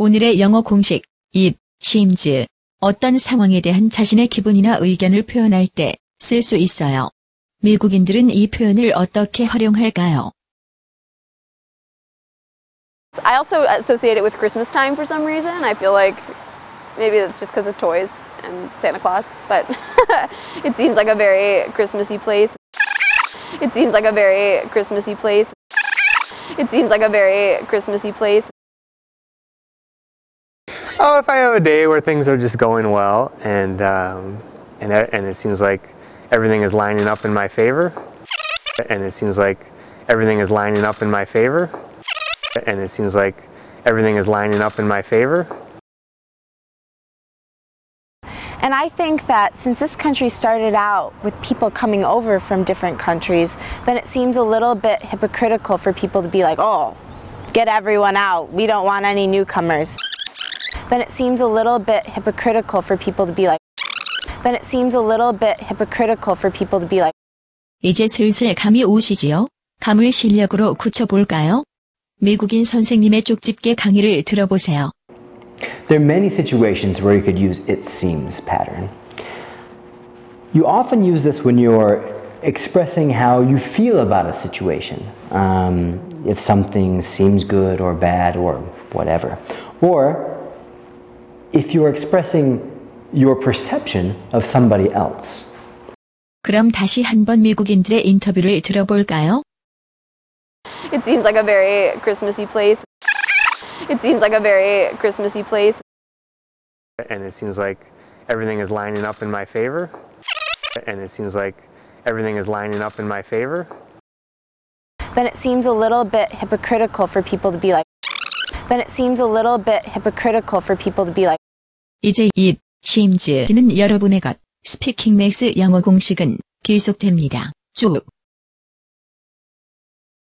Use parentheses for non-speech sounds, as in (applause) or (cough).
오늘의 영어 공식 it, seems 어떤 상황에 대한 자신의 기분이나 의견을 표현할 때 쓸 수 있어요. 미국인들은 이 표현을 어떻게 활용할까요? I also associate it with Christmas time for some reason. I feel like maybe it's just because of toys and Santa Claus, but (laughs) it seems like a very Christmassy place. It seems like a very Christmassy place. It seems like a very Christmassy place. Oh, if I have a day where things are just going well and um, and and it seems like everything is lining up in my favor, and it seems like everything is lining up in my favor, and it seems like everything is lining up in my favor. And I think that since this country started out with people coming over from different countries, then it seems a little bit hypocritical for people to be like, oh, get everyone out. We don't want any newcomers Then it seems a little bit hypocritical for people to be like, then it seems a little bit hypocritical for people to be like, 이제 슬슬 감이 오시지요? 감을 실력으로 굳혀볼까요? 미국인 선생님의 쪽집게 강의를 들어보세요. There are many situations where you could use it seems pattern. You often use this when you're expressing how you feel about a situation, um, if something seems good or bad or whatever. Or if you're expressing your perception of somebody else. 그럼 다시 한번 미국인들의 인터뷰를 들어볼까요? It seems like a very Christmassy place. It seems like a very Christmassy place. And it seems like everything is lining up in my favor, and it seems like everything is lining up in my favor. then it seems a little bit hypocritical for people to be like, then it seems a little bit hypocritical for people to be like, 이제 it, seems는 여러분의 것. 스피킹 맥스 영어 공식은 계속됩니다. 쭉